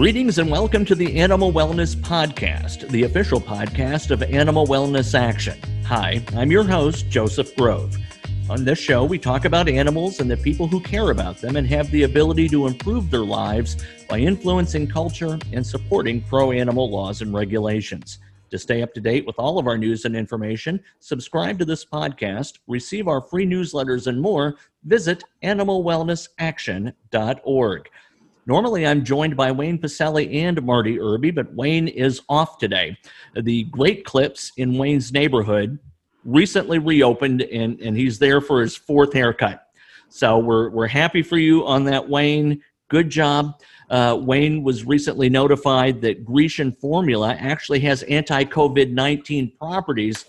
Greetings and welcome to the Animal Wellness Podcast, the official podcast of Animal Wellness Action. Hi, I'm your host, Joseph Grove. On this show, we talk about animals and the people who care about them and have the ability to improve their lives by influencing culture and supporting pro animal laws and regulations. To stay up to date with all of our news and information, subscribe to this podcast, receive our free newsletters, and more, visit animalwellnessaction.org. Normally, I'm joined by Wayne Pacelle and Marty Irby, but Wayne is off today. The Great Clips in Wayne's neighborhood recently reopened, and, and he's there for his fourth haircut. So we're, we're happy for you on that, Wayne. Good job. Uh, Wayne was recently notified that Grecian formula actually has anti COVID 19 properties.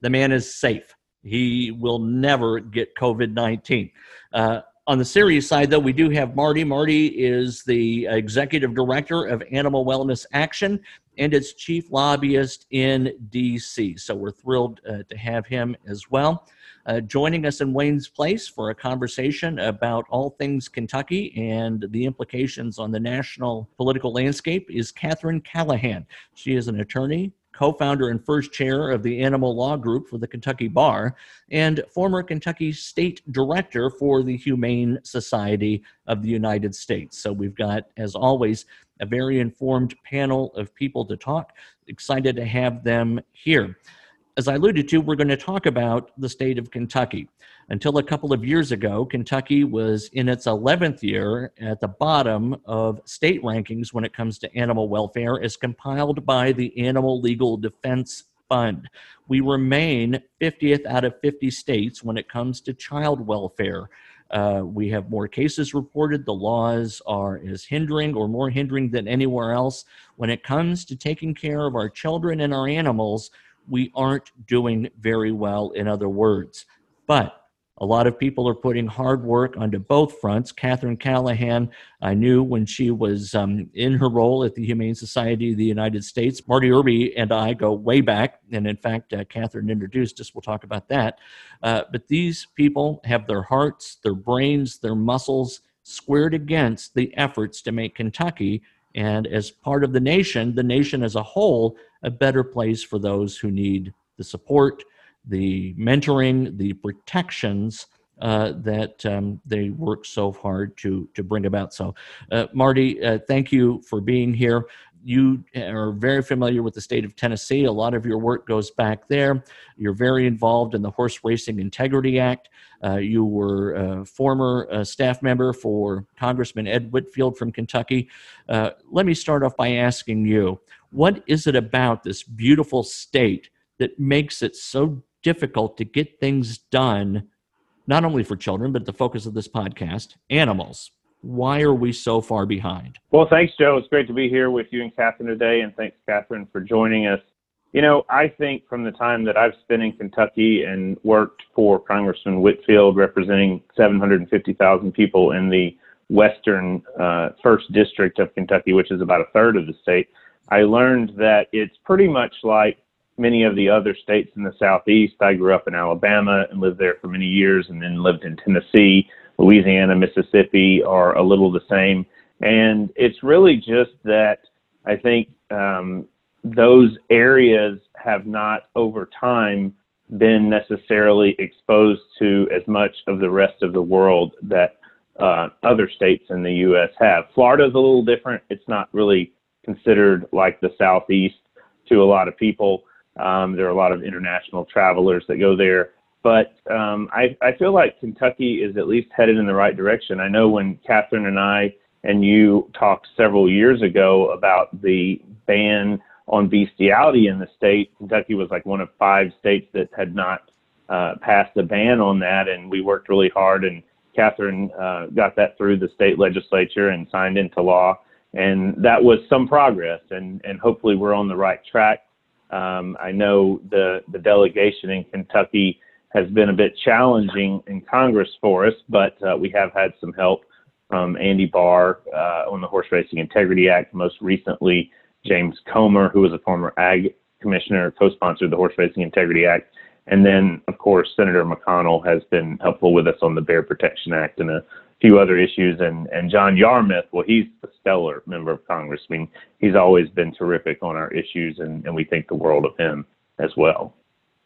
The man is safe. He will never get COVID 19. Uh, on the serious side, though, we do have Marty. Marty is the executive director of Animal Wellness Action and its chief lobbyist in DC. So we're thrilled uh, to have him as well. Uh, joining us in Wayne's Place for a conversation about all things Kentucky and the implications on the national political landscape is Kathryn Callahan. She is an attorney, co founder and first chair of the Animal Law Group for the Kentucky Bar, and former Kentucky State Director for the Humane Society of the United States. So we've got, as always, a very informed panel of people to talk. Excited to have them here. As I alluded to, we're going to talk about the state of Kentucky. Until a couple of years ago, Kentucky was in its 11th year at the bottom of state rankings when it comes to animal welfare, as compiled by the Animal Legal Defense Fund. We remain 50th out of 50 states when it comes to child welfare. Uh, we have more cases reported. The laws are as hindering or more hindering than anywhere else. When it comes to taking care of our children and our animals, we aren't doing very well, in other words. But a lot of people are putting hard work onto both fronts. Kathryn Callahan, I knew when she was um, in her role at the Humane Society of the United States. Marty Irby and I go way back, and in fact, uh, Kathryn introduced us. We'll talk about that. Uh, but these people have their hearts, their brains, their muscles squared against the efforts to make Kentucky and as part of the nation, the nation as a whole, a better place for those who need the support the mentoring, the protections uh, that um, they work so hard to to bring about. So, uh, Marty, uh, thank you for being here. You are very familiar with the state of Tennessee. A lot of your work goes back there. You're very involved in the Horse Racing Integrity Act. Uh, you were a former uh, staff member for Congressman Ed Whitfield from Kentucky. Uh, let me start off by asking you what is it about this beautiful state that makes it so difficult to get things done, not only for children, but the focus of this podcast, animals. Why are we so far behind? Well, thanks, Joe. It's great to be here with you and Kathryn today, and thanks, Kathryn, for joining us. You know, I think from the time that I've spent in Kentucky and worked for Congressman Whitfield, representing 750,000 people in the western uh, first district of Kentucky, which is about a third of the state, I learned that it's pretty much like many of the other states in the southeast. I grew up in Alabama and lived there for many years, and then lived in Tennessee, Louisiana, Mississippi are a little the same. And it's really just that I think um, those areas have not over time been necessarily exposed to as much of the rest of the world that uh, other states in the U.S. have. Florida's a little different. It's not really considered like the Southeast to a lot of people. Um, there are a lot of international travelers that go there. But um, I, I feel like Kentucky is at least headed in the right direction. I know when Kathryn and I and you talked several years ago about the ban on bestiality in the state, Kentucky was like one of five states that had not uh, passed a ban on that. And we worked really hard, and Kathryn uh, got that through the state legislature and signed into law. And that was some progress, and, and hopefully we're on the right track. Um, I know the, the delegation in Kentucky has been a bit challenging in Congress for us, but uh, we have had some help from Andy Barr uh, on the Horse Racing Integrity Act. Most recently, James Comer, who was a former Ag Commissioner, co sponsored the Horse Racing Integrity Act. And then, of course, Senator McConnell has been helpful with us on the Bear Protection Act and a, few other issues. And, and John Yarmuth, well, he's a stellar member of Congress. I mean, he's always been terrific on our issues, and, and we think the world of him as well.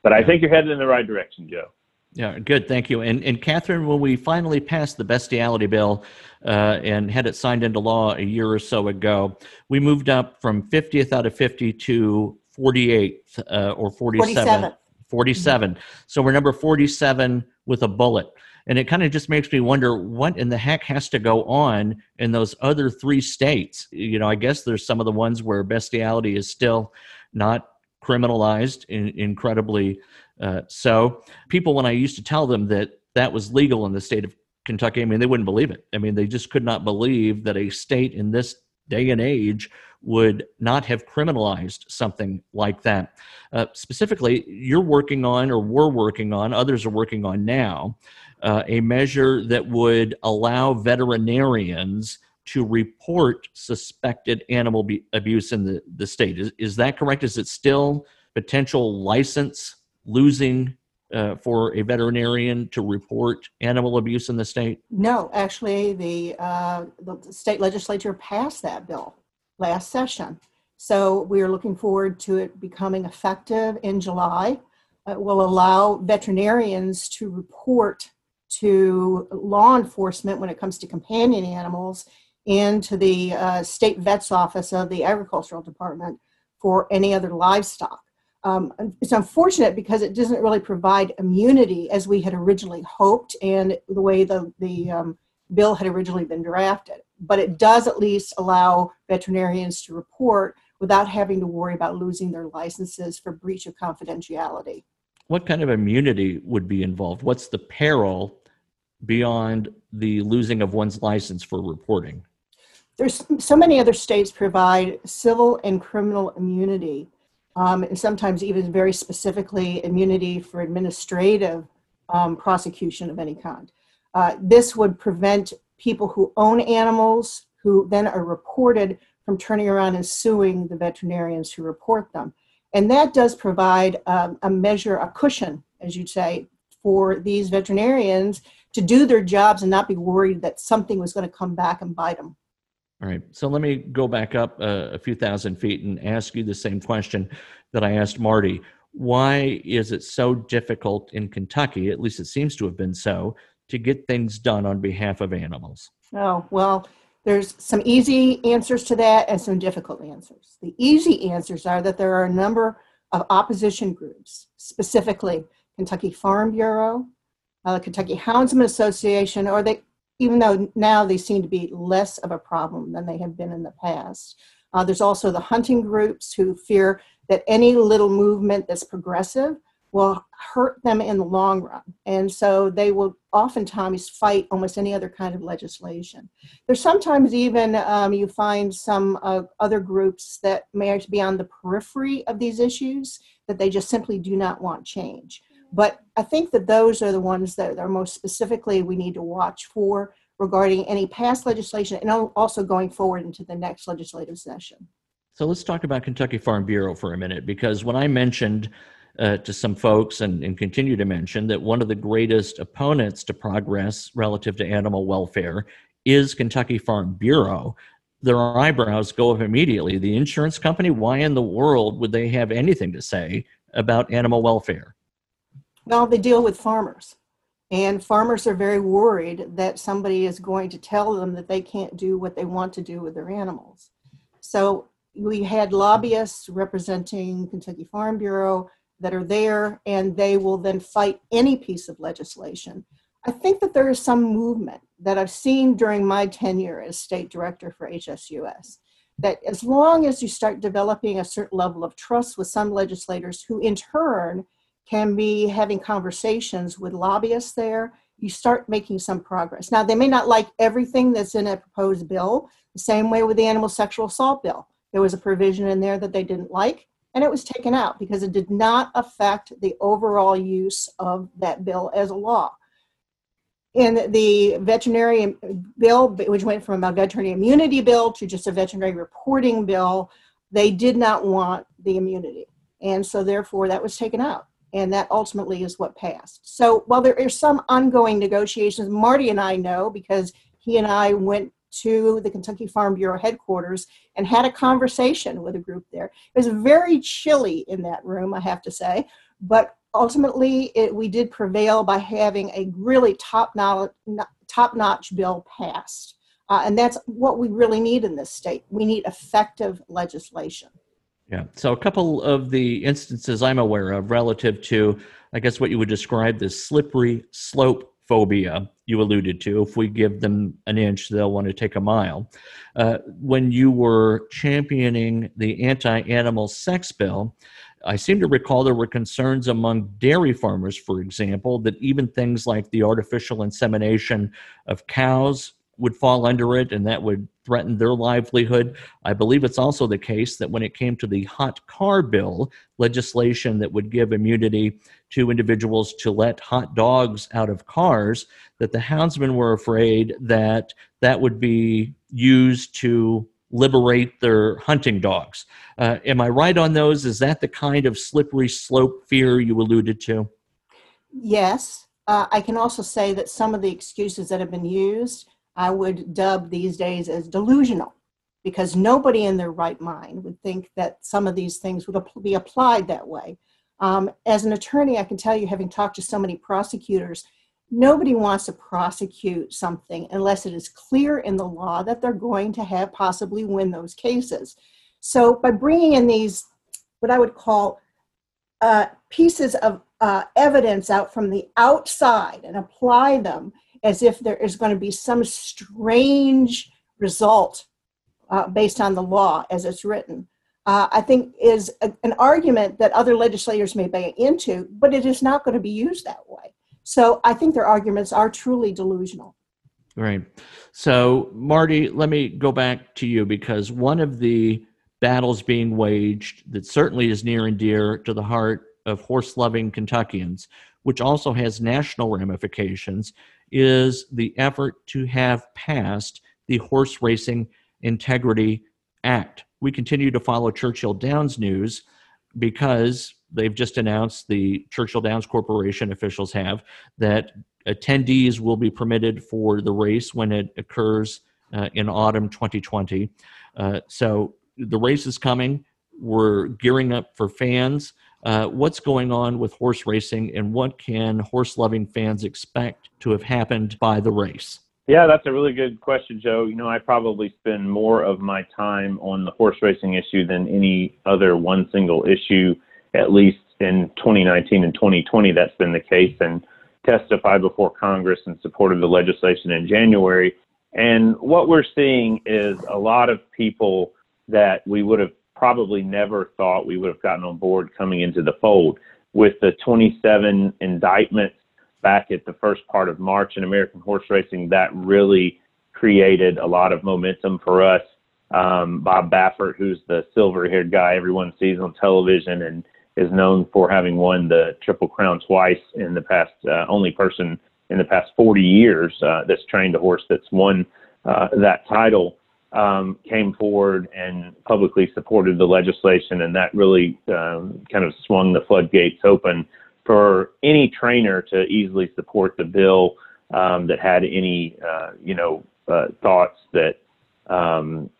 But I think you're headed in the right direction, Joe. Yeah, good. Thank you. And and Kathryn, when we finally passed the bestiality bill uh, and had it signed into law a year or so ago, we moved up from 50th out of 50 to 48th uh, or 47. 47. 47. Mm-hmm. So we're number 47 with a bullet. And it kind of just makes me wonder what in the heck has to go on in those other three states. You know, I guess there's some of the ones where bestiality is still not criminalized in, incredibly uh, so. People, when I used to tell them that that was legal in the state of Kentucky, I mean, they wouldn't believe it. I mean, they just could not believe that a state in this day and age would not have criminalized something like that. Uh, specifically, you're working on, or we're working on, others are working on now, uh, a measure that would allow veterinarians to report suspected animal be- abuse in the, the state. Is, is that correct? Is it still potential license losing uh, for a veterinarian to report animal abuse in the state? No, actually, the, uh, the state legislature passed that bill last session. So we are looking forward to it becoming effective in July. It will allow veterinarians to report to law enforcement when it comes to companion animals and to the uh, state vet's office of the agricultural department for any other livestock. Um, it's unfortunate because it doesn't really provide immunity as we had originally hoped and the way the, the um, bill had originally been drafted. But it does at least allow veterinarians to report without having to worry about losing their licenses for breach of confidentiality. What kind of immunity would be involved? What's the peril beyond the losing of one's license for reporting? There's so many other states provide civil and criminal immunity um, and sometimes even very specifically immunity for administrative um, prosecution of any kind. Uh, this would prevent people who own animals who then are reported from turning around and suing the veterinarians who report them. And that does provide um, a measure, a cushion, as you'd say, for these veterinarians to do their jobs and not be worried that something was going to come back and bite them. All right. So let me go back up a few thousand feet and ask you the same question that I asked Marty. Why is it so difficult in Kentucky, at least it seems to have been so, to get things done on behalf of animals? Oh, well, there's some easy answers to that and some difficult answers. The easy answers are that there are a number of opposition groups, specifically Kentucky Farm Bureau, uh, Kentucky Houndsman Association, or they even though now they seem to be less of a problem than they have been in the past. Uh, there's also the hunting groups who fear that any little movement that's progressive will hurt them in the long run. And so they will oftentimes fight almost any other kind of legislation. There's sometimes even um, you find some uh, other groups that may be on the periphery of these issues that they just simply do not want change. But I think that those are the ones that are most specifically we need to watch for regarding any past legislation and also going forward into the next legislative session. So let's talk about Kentucky Farm Bureau for a minute because when I mentioned uh, to some folks and, and continue to mention that one of the greatest opponents to progress relative to animal welfare is Kentucky Farm Bureau, their eyebrows go up immediately. The insurance company, why in the world would they have anything to say about animal welfare? Well, they deal with farmers. And farmers are very worried that somebody is going to tell them that they can't do what they want to do with their animals. So we had lobbyists representing Kentucky Farm Bureau that are there, and they will then fight any piece of legislation. I think that there is some movement that I've seen during my tenure as state director for HSUS that as long as you start developing a certain level of trust with some legislators who in turn can be having conversations with lobbyists there, you start making some progress. Now, they may not like everything that's in a proposed bill, the same way with the animal sexual assault bill. There was a provision in there that they didn't like, and it was taken out because it did not affect the overall use of that bill as a law. In the veterinary bill, which went from a veterinary immunity bill to just a veterinary reporting bill, they did not want the immunity. And so, therefore, that was taken out. And that ultimately is what passed. So while there are some ongoing negotiations, Marty and I know because he and I went to the Kentucky Farm Bureau headquarters and had a conversation with a group there. It was very chilly in that room, I have to say, but ultimately it, we did prevail by having a really top notch, top notch bill passed. Uh, and that's what we really need in this state. We need effective legislation. Yeah. So a couple of the instances I'm aware of relative to, I guess, what you would describe as slippery slope phobia you alluded to. If we give them an inch, they'll want to take a mile. Uh, when you were championing the anti animal sex bill, I seem to recall there were concerns among dairy farmers, for example, that even things like the artificial insemination of cows would fall under it and that would threaten their livelihood. I believe it's also the case that when it came to the hot car bill, legislation that would give immunity to individuals to let hot dogs out of cars, that the houndsmen were afraid that that would be used to liberate their hunting dogs. Uh, am I right on those? Is that the kind of slippery slope fear you alluded to? Yes. Uh, I can also say that some of the excuses that have been used I would dub these days as delusional because nobody in their right mind would think that some of these things would be applied that way. Um, as an attorney, I can tell you, having talked to so many prosecutors, nobody wants to prosecute something unless it is clear in the law that they're going to have possibly win those cases. So, by bringing in these, what I would call uh, pieces of uh, evidence out from the outside and apply them as if there is going to be some strange result uh, based on the law as it's written, uh, I think is a, an argument that other legislators may buy into, but it is not going to be used that way. So I think their arguments are truly delusional. Right. So, Marty, let me go back to you because one of the battles being waged that certainly is near and dear to the heart of horse loving Kentuckians, which also has national ramifications, is the effort to have passed the Horse Racing Integrity Act. We continue to follow Churchill Downs news because they've just announced the Churchill Downs Corporation officials have that attendees will be permitted for the race when it occurs uh, in autumn 2020. Uh, so the race is coming. We're gearing up for fans. Uh, what's going on with horse racing and what can horse loving fans expect to have happened by the race? Yeah, that's a really good question, Joe. You know, I probably spend more of my time on the horse racing issue than any other one single issue, at least in 2019 and 2020. That's been the case, and testified before Congress in support of the legislation in January. And what we're seeing is a lot of people that we would have probably never thought we would have gotten on board coming into the fold. With the 27 indictments back at the first part of March in American horse racing, that really created a lot of momentum for us. Um, Bob Baffert, who's the silver haired guy everyone sees on television and is known for having won the Triple Crown twice in the past, uh, only person in the past 40 years uh, that's trained a horse that's won uh, that title um, came forward and publicly supported the legislation, and that really um, kind of swung the floodgates open for any trainer to easily support the bill um, that had any, uh, you know, uh, thoughts that um,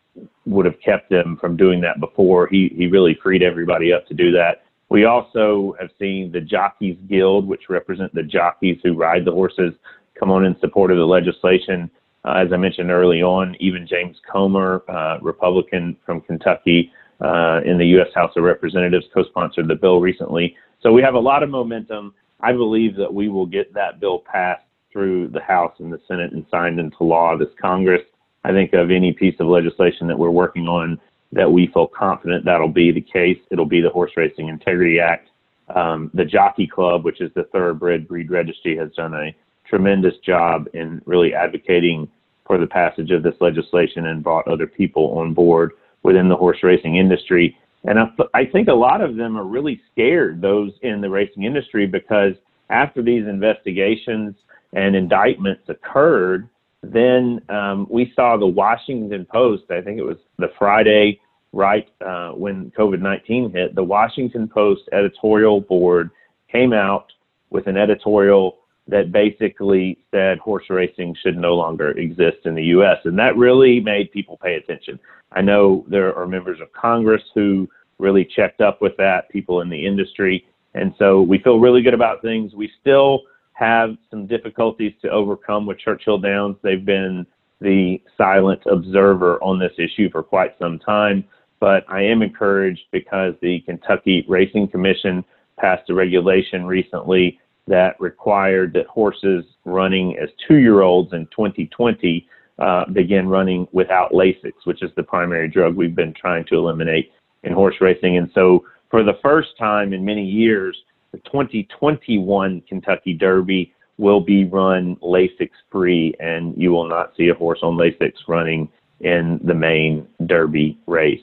would have kept them from doing that before. He he really freed everybody up to do that. We also have seen the Jockeys Guild, which represent the jockeys who ride the horses, come on in support of the legislation. Uh, as I mentioned early on, even James Comer, uh, Republican from Kentucky, uh, in the U.S. House of Representatives, co-sponsored the bill recently. So we have a lot of momentum. I believe that we will get that bill passed through the House and the Senate and signed into law this Congress. I think of any piece of legislation that we're working on that we feel confident that'll be the case. It'll be the Horse Racing Integrity Act. Um, the Jockey Club, which is the Thoroughbred Breed Registry, has done a tremendous job in really advocating for the passage of this legislation and brought other people on board within the horse racing industry. And I, I think a lot of them are really scared, those in the racing industry, because after these investigations and indictments occurred, then um, we saw the Washington Post, I think it was the Friday right uh, when COVID 19 hit, the Washington Post editorial board came out with an editorial that basically said horse racing should no longer exist in the U.S. And that really made people pay attention. I know there are members of Congress who really checked up with that, people in the industry. And so we feel really good about things. We still have some difficulties to overcome with Churchill Downs. They've been the silent observer on this issue for quite some time, but I am encouraged because the Kentucky Racing Commission passed a regulation recently that required that horses running as two year olds in 2020 uh, begin running without Lasix, which is the primary drug we've been trying to eliminate in horse racing. And so, for the first time in many years, the 2021 Kentucky Derby will be run Lasix free, and you will not see a horse on Lasix running in the main Derby race.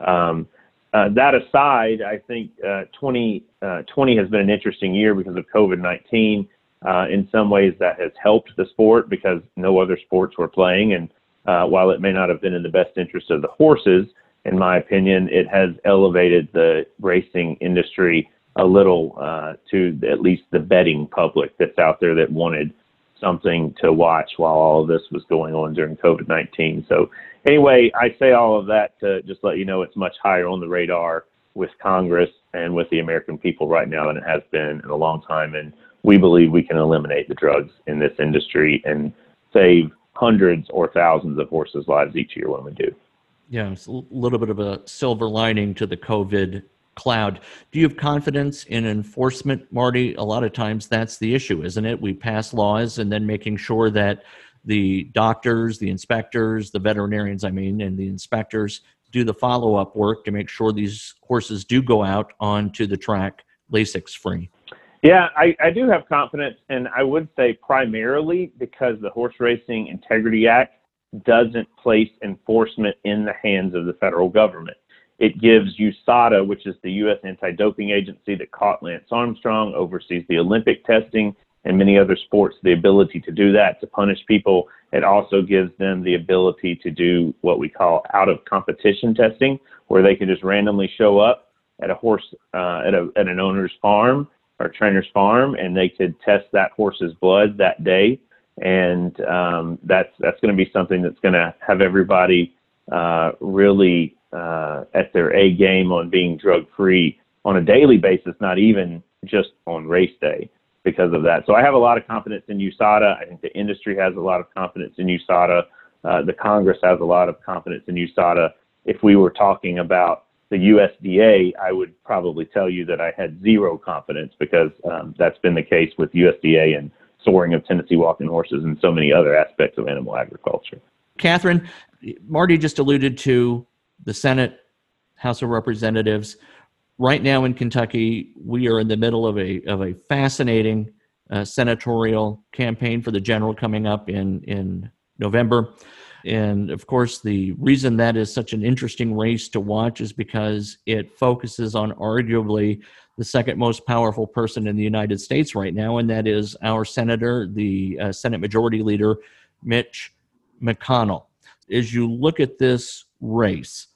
Um, uh, that aside, I think uh, 2020 uh, has been an interesting year because of COVID 19. Uh, in some ways, that has helped the sport because no other sports were playing. And uh, while it may not have been in the best interest of the horses, in my opinion, it has elevated the racing industry a little uh, to at least the betting public that's out there that wanted something to watch while all of this was going on during COVID 19. So, anyway, I say all of that to just let you know it's much higher on the radar with Congress and with the American people right now than it has been in a long time. And we believe we can eliminate the drugs in this industry and save hundreds or thousands of horses' lives each year when we do. Yeah, it's a little bit of a silver lining to the COVID cloud. Do you have confidence in enforcement, Marty? A lot of times that's the issue, isn't it? We pass laws and then making sure that the doctors, the inspectors, the veterinarians, I mean, and the inspectors do the follow up work to make sure these horses do go out onto the track Lasix free. Yeah, I, I do have confidence, and I would say primarily because the Horse Racing Integrity Act doesn't place enforcement in the hands of the federal government. It gives USADA, which is the U.S. anti-doping agency that caught Lance Armstrong, oversees the Olympic testing and many other sports, the ability to do that to punish people. It also gives them the ability to do what we call out of competition testing, where they can just randomly show up at a horse uh, at a at an owner's farm or trainer's farm, and they could test that horse's blood that day, and um, that's that's going to be something that's going to have everybody uh, really uh, at their A game on being drug free on a daily basis, not even just on race day because of that. So I have a lot of confidence in USADA. I think the industry has a lot of confidence in USADA. Uh, the Congress has a lot of confidence in USADA. If we were talking about the USDA, I would probably tell you that I had zero confidence because um, that's been the case with USDA and soring of Tennessee walking horses and so many other aspects of animal agriculture. Kathryn, Marty just alluded to the Senate, House of Representatives. Right now in Kentucky, we are in the middle of a of a fascinating uh, senatorial campaign for the general coming up in in November. And of course, the reason that is such an interesting race to watch is because it focuses on arguably the second most powerful person in the United States right now, and that is our senator, the uh, Senate Majority Leader, Mitch McConnell. As you look at this race,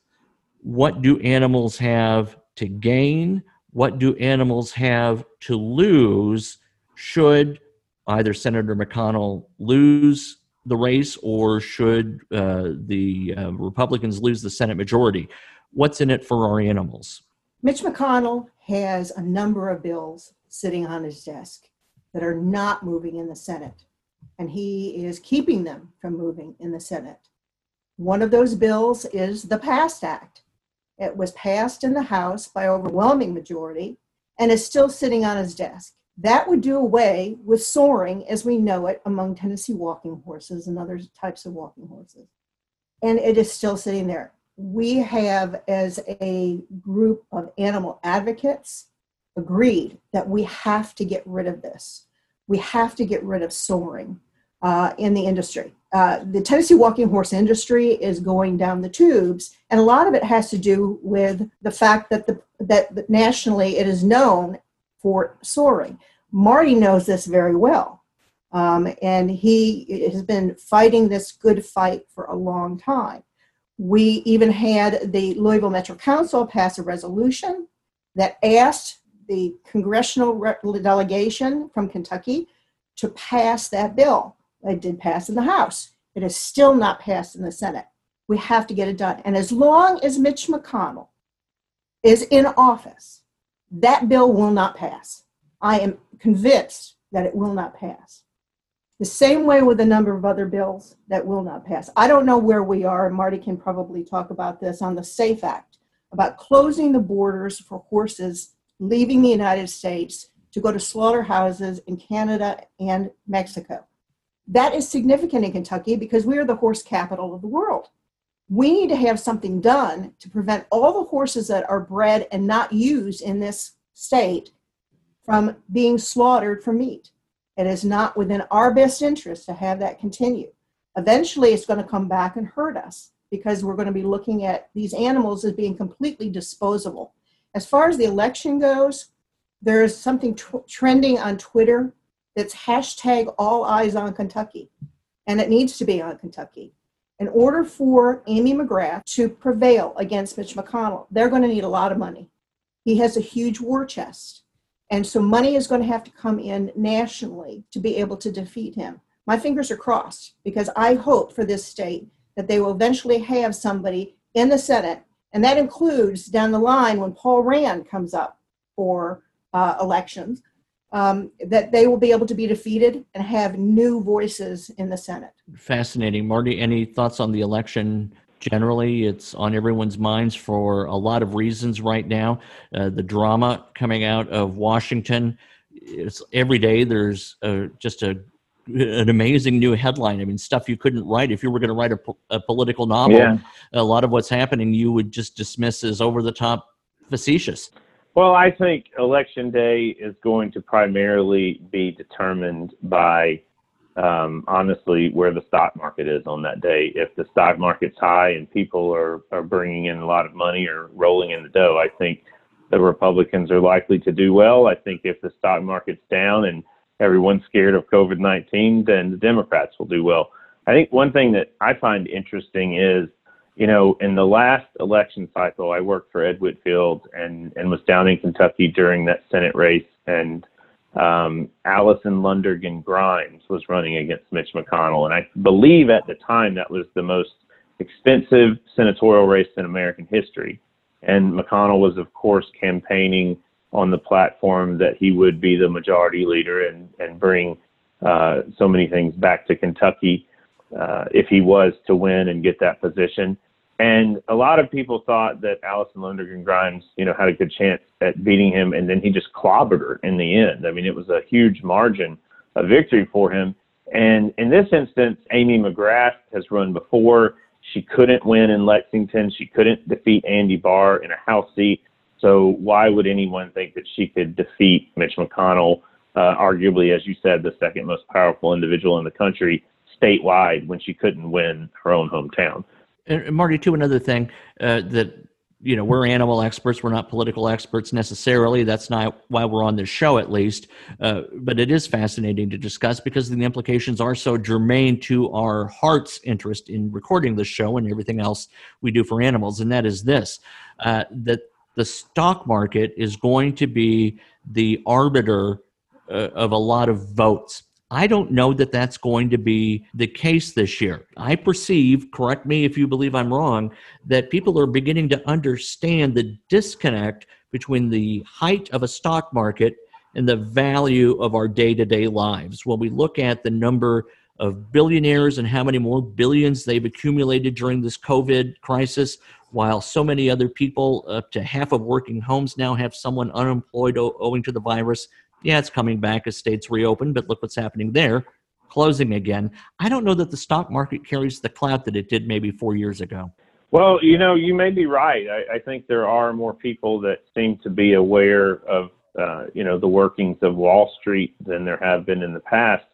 what do animals have to gain? What do animals have to lose should either Senator McConnell lose the race or should uh, the uh, Republicans lose the Senate majority? What's in it for our animals? Mitch McConnell has a number of bills sitting on his desk that are not moving in the Senate, and he is keeping them from moving in the Senate. One of those bills is the PAST Act. It was passed in the House by overwhelming majority and is still sitting on his desk. That would do away with soring as we know it among Tennessee walking horses and other types of walking horses. And it is still sitting there. We have, as a group of animal advocates, agreed that we have to get rid of this. We have to get rid of soring uh, in the industry. Uh, the Tennessee walking horse industry is going down the tubes, and a lot of it has to do with the fact that the that nationally it is known for soring. Marty knows this very well, um, and he has been fighting this good fight for a long time. We even had the Louisville Metro Council pass a resolution that asked the congressional delegation from Kentucky to pass that bill. It did pass in the House. It is still not passed in the Senate. We have to get it done. And as long as Mitch McConnell is in office, that bill will not pass. I am convinced that it will not pass. The same way with a number of other bills that will not pass. I don't know where we are, Marty can probably talk about this on the SAFE Act, about closing the borders for horses leaving the United States to go to slaughterhouses in Canada and Mexico. That is significant in Kentucky because we are the horse capital of the world. We need to have something done to prevent all the horses that are bred and not used in this state from being slaughtered for meat. It is not within our best interest to have that continue. Eventually, it's going to come back and hurt us because we're going to be looking at these animals as being completely disposable. As far as the election goes, there is something trending on Twitter that's hashtag all eyes on Kentucky, and it needs to be on Kentucky. In order for Amy McGrath to prevail against Mitch McConnell, they're going to need a lot of money. He has a huge war chest. And so money is going to have to come in nationally to be able to defeat him. My fingers are crossed because I hope for this state that they will eventually have somebody in the Senate, and that includes down the line when Paul Rand comes up for uh, elections, um, that they will be able to be defeated and have new voices in the Senate. Fascinating. Marty, any thoughts on the election generally. It's on everyone's minds for a lot of reasons right now. Uh, the drama coming out of Washington, it's every day there's just a an amazing new headline. I mean, stuff you couldn't write if you were going to write a, a, political novel. Yeah. A lot of what's happening you would just dismiss as over the top facetious. Well, I think election day is going to primarily be determined by um, honestly where the stock market is on that day. If the stock market's high and people are, are bringing in a lot of money or rolling in the dough, I think the Republicans are likely to do well. I think if the stock market's down and everyone's scared of COVID 19, then the Democrats will do well. I think one thing that I find interesting is, you know, in the last election cycle, I worked for Ed Whitfield and, and was down in Kentucky during that Senate race. And um, Allison Lundergan Grimes was running against Mitch McConnell. And I believe at the time that was the most expensive senatorial race in American history. And McConnell was, of course, campaigning on the platform that he would be the majority leader and, and bring uh, so many things back to Kentucky uh, if he was to win and get that position. And a lot of people thought that Allison Lundergan Grimes, you know, had a good chance at beating him, and then he just clobbered her in the end. I mean, it was a huge margin of victory for him. And in this instance, Amy McGrath has run before. She couldn't win in Lexington. She couldn't defeat Andy Barr in a House seat. So why would anyone think that she could defeat Mitch McConnell, uh, arguably, as you said, the second most powerful individual in the country statewide when she couldn't win her own hometown? And Marty, too, another thing uh, that you know we're animal experts we're not political experts necessarily. That's not why we're on this show at least. Uh, but it is fascinating to discuss because the implications are so germane to our heart's interest in recording the show and everything else we do for animals. And that is this uh, that the stock market is going to be the arbiter uh, of a lot of votes I don't know that that's going to be the case this year. I perceive, correct me if you believe I'm wrong, that people are beginning to understand the disconnect between the height of a stock market and the value of our day to day lives. When we look at the number of billionaires and how many more billions they've accumulated during this COVID crisis, while so many other people, up to half of working homes now have someone unemployed owing to the virus, yeah, it's coming back as states reopen, but look what's happening there, closing again. I don't know that the stock market carries the clout that it did maybe four years ago. Well, you know, you may be right. I, I think there are more people that seem to be aware of, uh, you know, the workings of Wall Street than there have been in the past.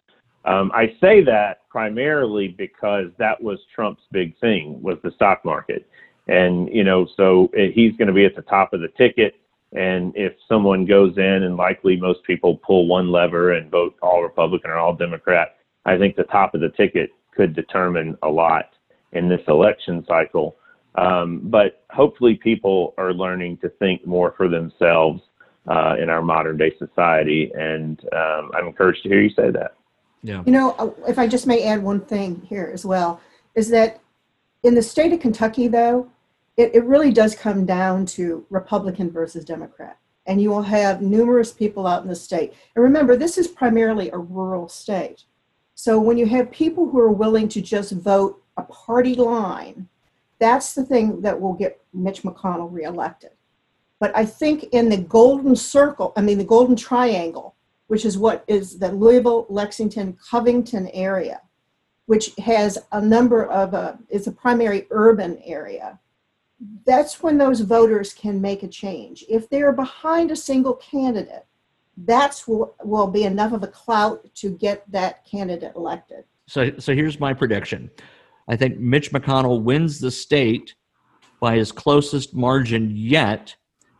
Um, I say that primarily because that was Trump's big thing was the stock market, and you know, so he's going to be at the top of the ticket. And if someone goes in and likely most people pull one lever and vote all Republican or all Democrat, I think the top of the ticket could determine a lot in this election cycle. Um, but hopefully people are learning to think more for themselves uh, in our modern day society. And um, I'm encouraged to hear you say that. Yeah. You know, uh, if I just may add one thing here as well, is that in the state of Kentucky, though, it, it really does come down to Republican versus Democrat. And you will have numerous people out in the state. And remember, this is primarily a rural state. So when you have people who are willing to just vote a party line, that's the thing that will get Mitch McConnell reelected. But I think in the golden circle, I mean, the golden triangle, which is what is the Louisville, Lexington, Covington area, which has a number of, uh, is a primary urban area. That's when those voters can make a change. If they're behind a single candidate, that's will, will be enough of a clout to get that candidate elected. So, so here's my prediction. I think Mitch McConnell wins the state by his closest margin yet,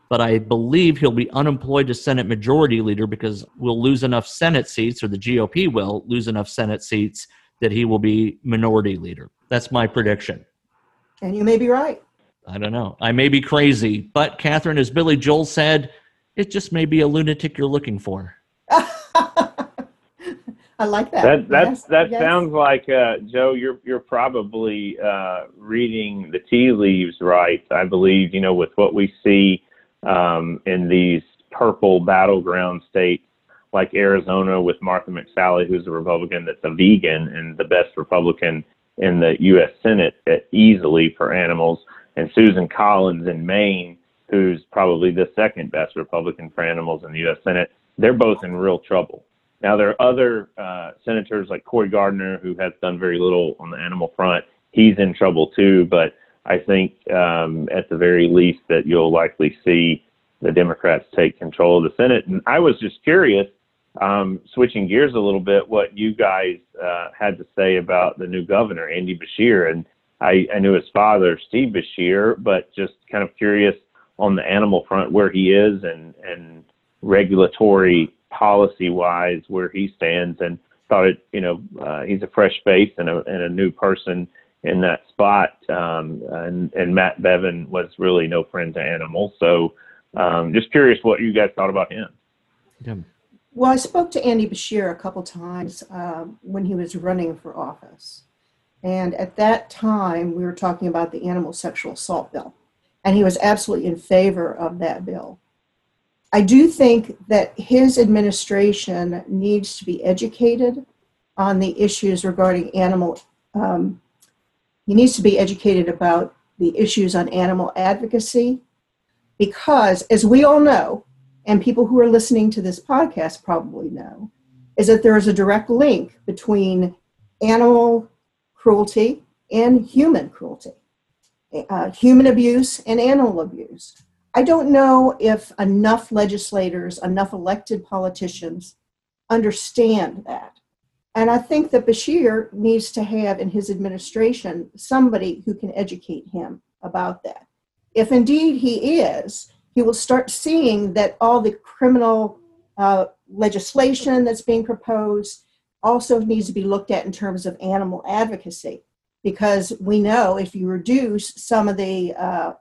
but I believe he'll be unemployed to Senate Majority Leader because we'll lose enough Senate seats, or the GOP will lose enough Senate seats that he will be Minority Leader. That's my prediction. And you may be right. I don't know. I may be crazy, but Kathryn, as Billy Joel said, it just may be a lunatic you're looking for. I like that. That that yes, that yes. sounds like uh, Joe. You're you're probably uh, reading the tea leaves right. I believe you know with what we see um, in these purple battleground states like Arizona with Martha McSally, who's a Republican that's a vegan and the best Republican in the U.S. Senate uh, easily for animals, and Susan Collins in Maine, who's probably the second best Republican for animals in the U.S. Senate. They're both in real trouble. Now, there are other uh, senators like Cory Gardner who has done very little on the animal front. He's in trouble too, but I think um, at the very least that you'll likely see the Democrats take control of the Senate. And I was just curious, um, switching gears a little bit, what you guys uh, had to say about the new governor, Andy Beshear. And I, I knew his father, Steve Beshear, but just kind of curious on the animal front where he is and, and regulatory policy wise where he stands and thought it, you know, uh, he's a fresh face and a, and a new person in that spot. Um, and, and Matt Bevin was really no friend to animals. So um, just curious what you guys thought about him. Yeah. Well, I spoke to Andy Beshear a couple times uh, when he was running for office. And at that time, we were talking about the animal sexual assault bill. And he was absolutely in favor of that bill. I do think that his administration needs to be educated on the issues regarding animal. Um, he needs to be educated about the issues on animal advocacy because, as we all know, and people who are listening to this podcast probably know, is that there is a direct link between animal cruelty and human cruelty, uh, human abuse and animal abuse. I don't know if enough legislators, enough elected politicians understand that. And I think that Beshear needs to have in his administration somebody who can educate him about that. If indeed he is, he will start seeing that all the criminal uh, legislation that's being proposed also needs to be looked at in terms of animal advocacy. Because we know if you reduce some of the uh,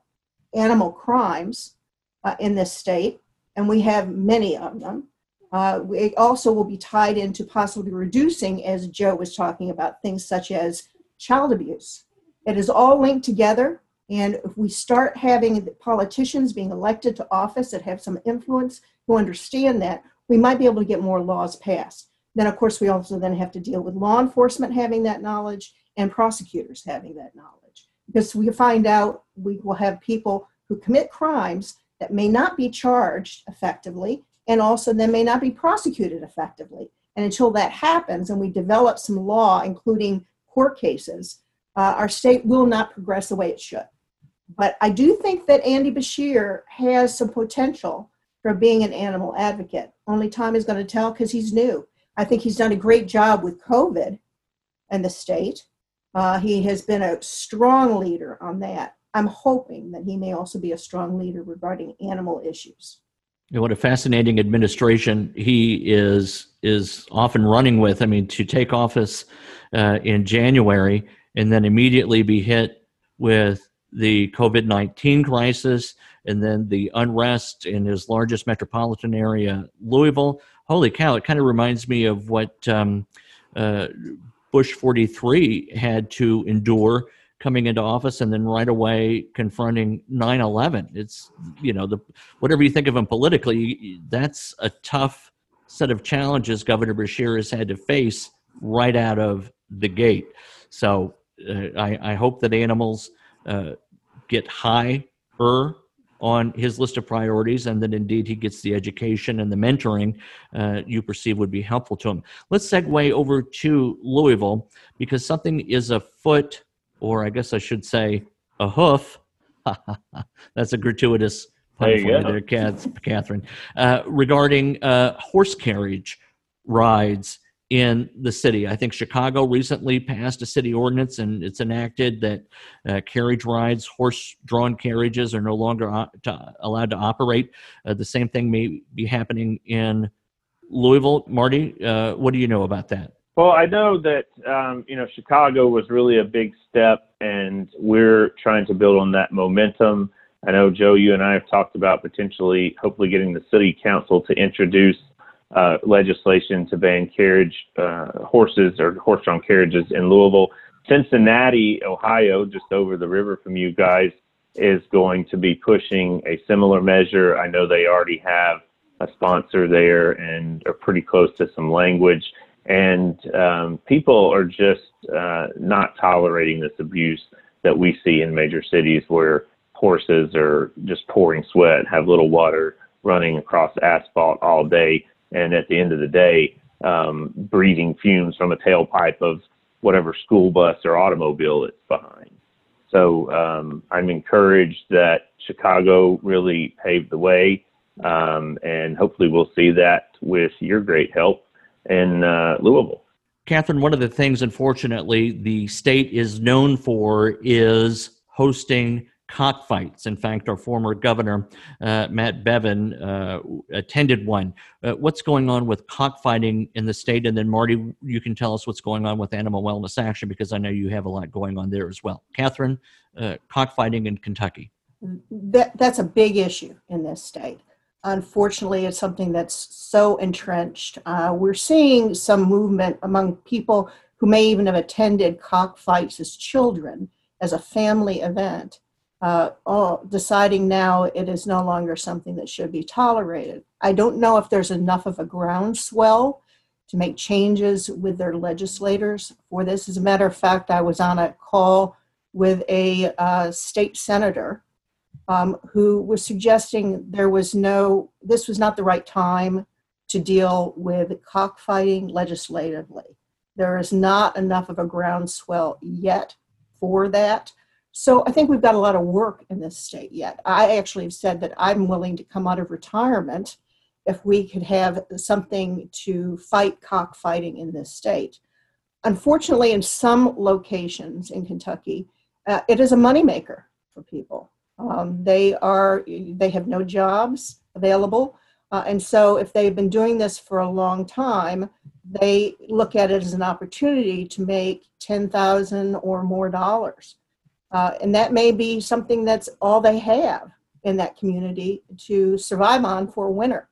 animal crimes uh, in this state, and we have many of them. Uh, it also will be tied into possibly reducing, as Joe was talking about, things such as child abuse. It is all linked together, and if we start having politicians being elected to office that have some influence who understand that, we might be able to get more laws passed. Then, of course, we also then have to deal with law enforcement having that knowledge and prosecutors having that knowledge. Because we find out we will have people who commit crimes that may not be charged effectively and also then may not be prosecuted effectively. And until that happens and we develop some law, including court cases, uh, our state will not progress the way it should. But I do think that Andy Beshear has some potential for being an animal advocate. Only time is going to tell because he's new. I think he's done a great job with COVID and the state. Uh, he has been a strong leader on that. I'm hoping that he may also be a strong leader regarding animal issues. What a fascinating administration he is is often running with. I mean, to take office uh, in January and then immediately be hit with the COVID 19 crisis and then the unrest in his largest metropolitan area, Louisville. Holy cow, it kind of reminds me of what um, uh, Bush 43 had to endure coming into office and then right away confronting 9-11 it's you know the whatever you think of him politically that's a tough set of challenges governor beshear has had to face right out of the gate. So uh, I, I, hope that animals uh, get higher on his list of priorities and that indeed he gets the education and the mentoring uh, you perceive would be helpful to him. Let's segue over to Louisville because something is afoot, or I guess I should say a hoof. That's a gratuitous pun there for you there, Kathryn. Uh, regarding uh, horse carriage rides in the city. I think Chicago recently passed a city ordinance and it's enacted that uh, carriage rides, horse drawn carriages are no longer to, allowed to operate. Uh, the same thing may be happening in Louisville. Marty, uh, what do you know about that? Well, I know that um, you know Chicago was really a big step, and we're trying to build on that momentum. I know Joe, you and I have talked about potentially, hopefully, getting the city council to introduce uh, legislation to ban carriage uh, horses or horse-drawn carriages in Louisville. Cincinnati, Ohio, just over the river from you guys, is going to be pushing a similar measure. I know they already have a sponsor there and are pretty close to some language. And um, people are just uh, not tolerating this abuse that we see in major cities where horses are just pouring sweat, have little water running across asphalt all day and at the end of the day, um, breathing fumes from a tailpipe of whatever school bus or automobile it's behind. So um, I'm encouraged that Chicago really paved the way, um, and hopefully we'll see that with your great help in uh, Louisville. Kathryn, one of the things, unfortunately, the state is known for is hosting cockfights. In fact, our former governor, uh, Matt Bevin, uh, attended one. Uh, what's going on with cockfighting in the state? And then, Marty, you can tell us what's going on with Animal Wellness Action because I know you have a lot going on there as well. Kathryn, uh, cockfighting in Kentucky. That, that's a big issue in this state. Unfortunately, it's something that's so entrenched. Uh, we're seeing some movement among people who may even have attended cockfights as children as a family event uh, deciding now it is no longer something that should be tolerated. I don't know if there's enough of a groundswell to make changes with their legislators for this. As a matter of fact, I was on a call with a uh, state senator um, who was suggesting there was no, this was not the right time to deal with cockfighting legislatively. There is not enough of a groundswell yet for that. So I think we've got a lot of work in this state yet. I actually have said that I'm willing to come out of retirement if we could have something to fight cockfighting in this state. Unfortunately, in some locations in Kentucky, uh, it is a moneymaker for people. Um, they are they have no jobs available, uh, and so if they've been doing this for a long time, they look at it as an opportunity to make ten thousand or more dollars. Uh, and that may be something that's all they have in that community to survive on for winter.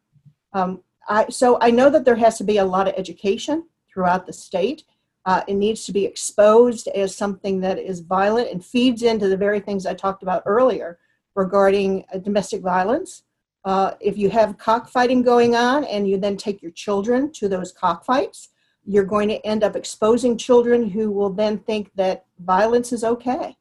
Um, I, so I know that there has to be a lot of education throughout the state. Uh, it needs to be exposed as something that is violent and feeds into the very things I talked about earlier regarding uh, domestic violence. Uh, if you have cockfighting going on and you then take your children to those cockfights, you're going to end up exposing children who will then think that violence is okay.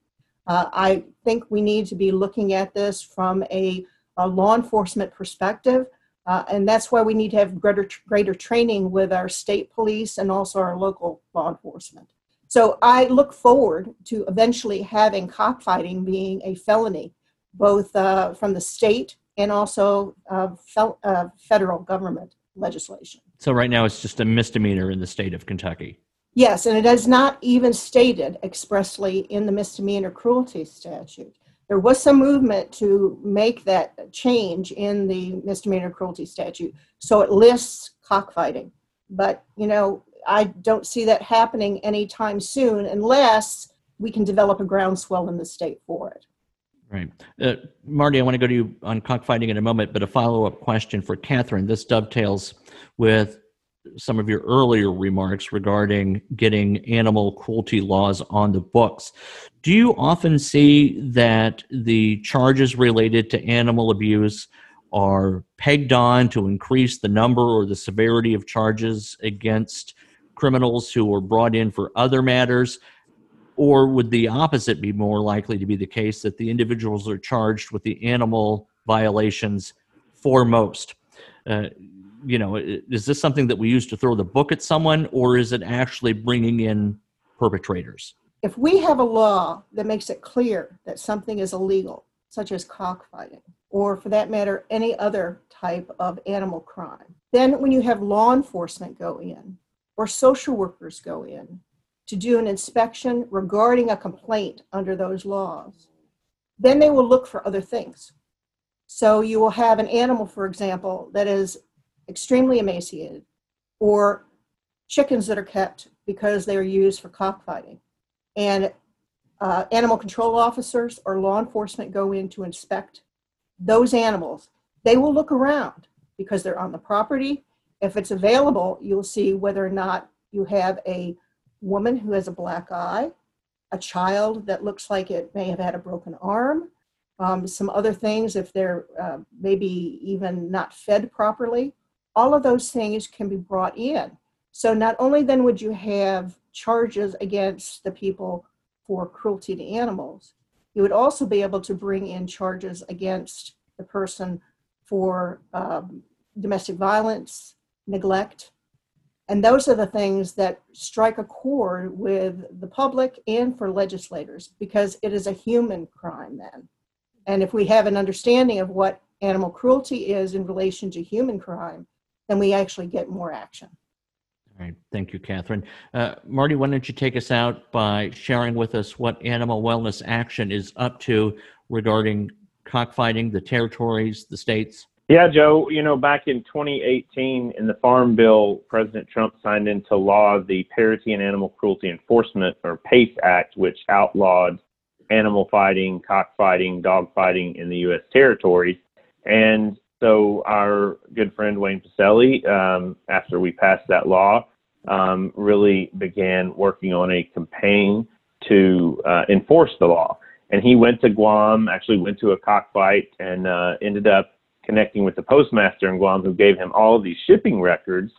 Uh, I think we need to be looking at this from a, a law enforcement perspective, uh, and that's why we need to have greater, greater training with our state police and also our local law enforcement. So I look forward to eventually having cockfighting being a felony, both uh, from the state and also uh, fel- uh, federal government legislation. So right now it's just a misdemeanor in the state of Kentucky. Yes, and it is not even stated expressly in the misdemeanor cruelty statute. There was some movement to make that change in the misdemeanor cruelty statute. So it lists cockfighting. But, you know, I don't see that happening anytime soon unless we can develop a groundswell in the state for it. Right. Uh, Marty, I want to go to you on cockfighting in a moment, but a follow up question for Kathryn. This dovetails with some of your earlier remarks regarding getting animal cruelty laws on the books. Do you often see that the charges related to animal abuse are pegged on to increase the number or the severity of charges against criminals who are brought in for other matters? Or would the opposite be more likely to be the case that the individuals are charged with the animal violations foremost? Uh, you know, is this something that we use to throw the book at someone, or is it actually bringing in perpetrators? If we have a law that makes it clear that something is illegal, such as cockfighting, or for that matter, any other type of animal crime, then when you have law enforcement go in or social workers go in to do an inspection regarding a complaint under those laws, then they will look for other things. So you will have an animal, for example, that is extremely emaciated, or chickens that are kept because they are used for cockfighting. And uh, animal control officers or law enforcement go in to inspect those animals. They will look around because they're on the property. If it's available, you'll see whether or not you have a woman who has a black eye, a child that looks like it may have had a broken arm, um, some other things if they're uh, maybe even not fed properly. All of those things can be brought in. So not only then would you have charges against the people for cruelty to animals, you would also be able to bring in charges against the person for um, domestic violence, neglect, and those are the things that strike a chord with the public and for legislators because it is a human crime then. And if we have an understanding of what animal cruelty is in relation to human crime, then we actually get more action. All right. Thank you, Kathryn. Uh, Marty, why don't you take us out by sharing with us what Animal Wellness Action is up to regarding cockfighting, the territories, the states? Yeah, Joe, you know, back in 2018 in the Farm Bill, President Trump signed into law the Parity and Animal Cruelty Enforcement, or PACE Act, which outlawed animal fighting, cockfighting, dog fighting in the U.S. territories. And so our good friend Wayne Pacelle, um, after we passed that law, um, really began working on a campaign to uh, enforce the law. And he went to Guam, actually went to a cockfight, and uh, ended up connecting with the postmaster in Guam, who gave him all these shipping records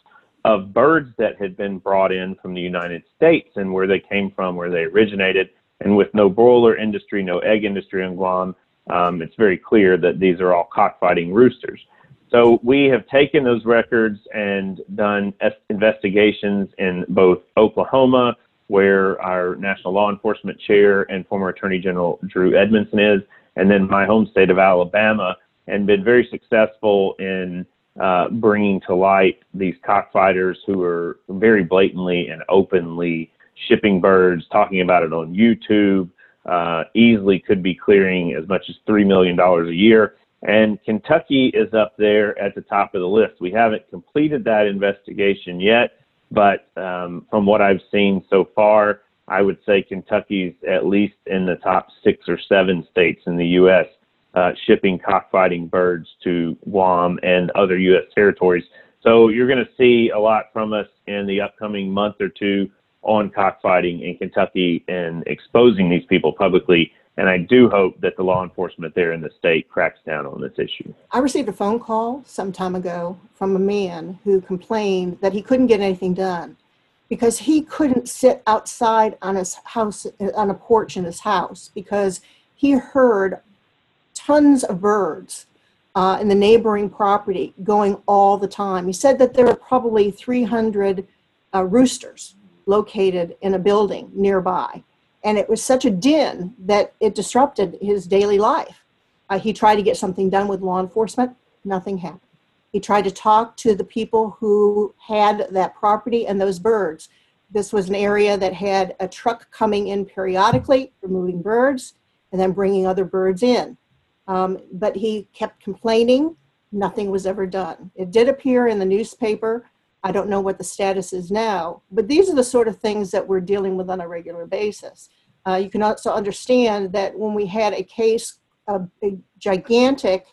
of birds that had been brought in from the United States and where they came from, where they originated. And with no broiler industry, no egg industry in Guam, um, it's very clear that these are all cockfighting roosters. So we have taken those records and done investigations in both Oklahoma, where our national law enforcement chair and former Attorney General Drew Edmondson is, and then my home state of Alabama, and been very successful in uh, bringing to light these cockfighters who are very blatantly and openly shipping birds, talking about it on YouTube, uh, easily could be clearing as much as $3 million a year. And Kentucky is up there at the top of the list. We haven't completed that investigation yet, but um, from what I've seen so far, I would say Kentucky's at least in the top six or seven states in the U.S uh, shipping cockfighting birds to Guam and other U.S. territories. So you're going to see a lot from us in the upcoming month or two on cockfighting in Kentucky and exposing these people publicly. And I do hope that the law enforcement there in the state cracks down on this issue. I received a phone call some time ago from a man who complained that he couldn't get anything done because he couldn't sit outside on his house on a porch in his house because he heard tons of birds uh, in the neighboring property going all the time. He said that there were probably 300 uh, roosters located in a building nearby. And it was such a din that it disrupted his daily life. Uh, he tried to get something done with law enforcement, nothing happened. He tried to talk to the people who had that property and those birds. This was an area that had a truck coming in periodically, removing birds, and then bringing other birds in. Um, but he kept complaining. Nothing was ever done. It did appear in the newspaper. I don't know what the status is now, but these are the sort of things that we're dealing with on a regular basis. Uh, you can also understand that when we had a case of a gigantic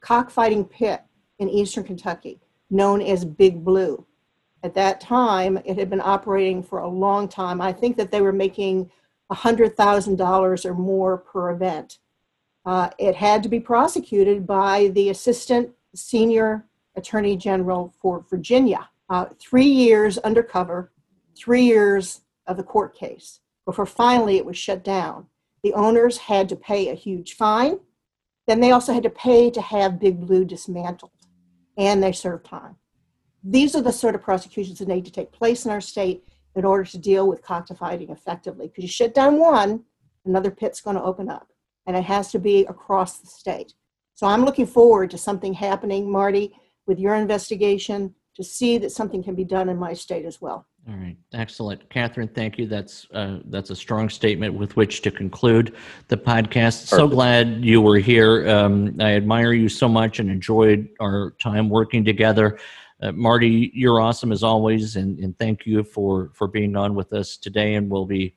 cockfighting pit in eastern Kentucky known as Big Blue. At that time, it had been operating for a long time. I think that they were making $100,000 or more per event. Uh, it had to be prosecuted by the assistant senior attorney general for Virginia. Uh, three years undercover, three years of the court case before finally it was shut down. The owners had to pay a huge fine. Then they also had to pay to have Big Blue dismantled, and they served time. These are the sort of prosecutions that need to take place in our state in order to deal with cockfighting effectively. Because you shut down one, another pit's going to open up, and it has to be across the state. So I'm looking forward to something happening, Marty, with your investigation to see that something can be done in my state as well. All right, excellent, Kathryn. Thank you. That's uh, that's a strong statement with which to conclude the podcast. So glad you were here. Um, I admire you so much and enjoyed our time working together. Uh, Marty, you're awesome as always, and, and thank you for for being on with us today. And we'll be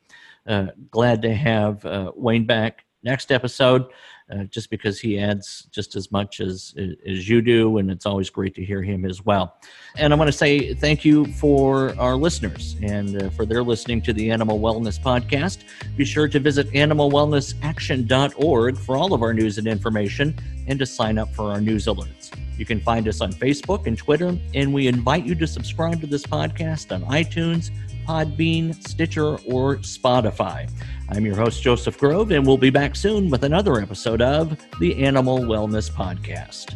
uh, glad to have uh, Wayne back next episode uh, just because he adds just as much as as you do, and it's always great to hear him as well. And I want to say thank you for our listeners and uh, for their listening to the Animal Wellness Podcast. Be sure to visit animalwellnessaction.org for all of our news and information, and to sign up for our news alerts. You can find us on Facebook and Twitter, and we invite you to subscribe to this podcast on iTunes, Podbean, Stitcher, or Spotify. I'm your host, Joseph Grove, and we'll be back soon with another episode of the Animal Wellness Podcast.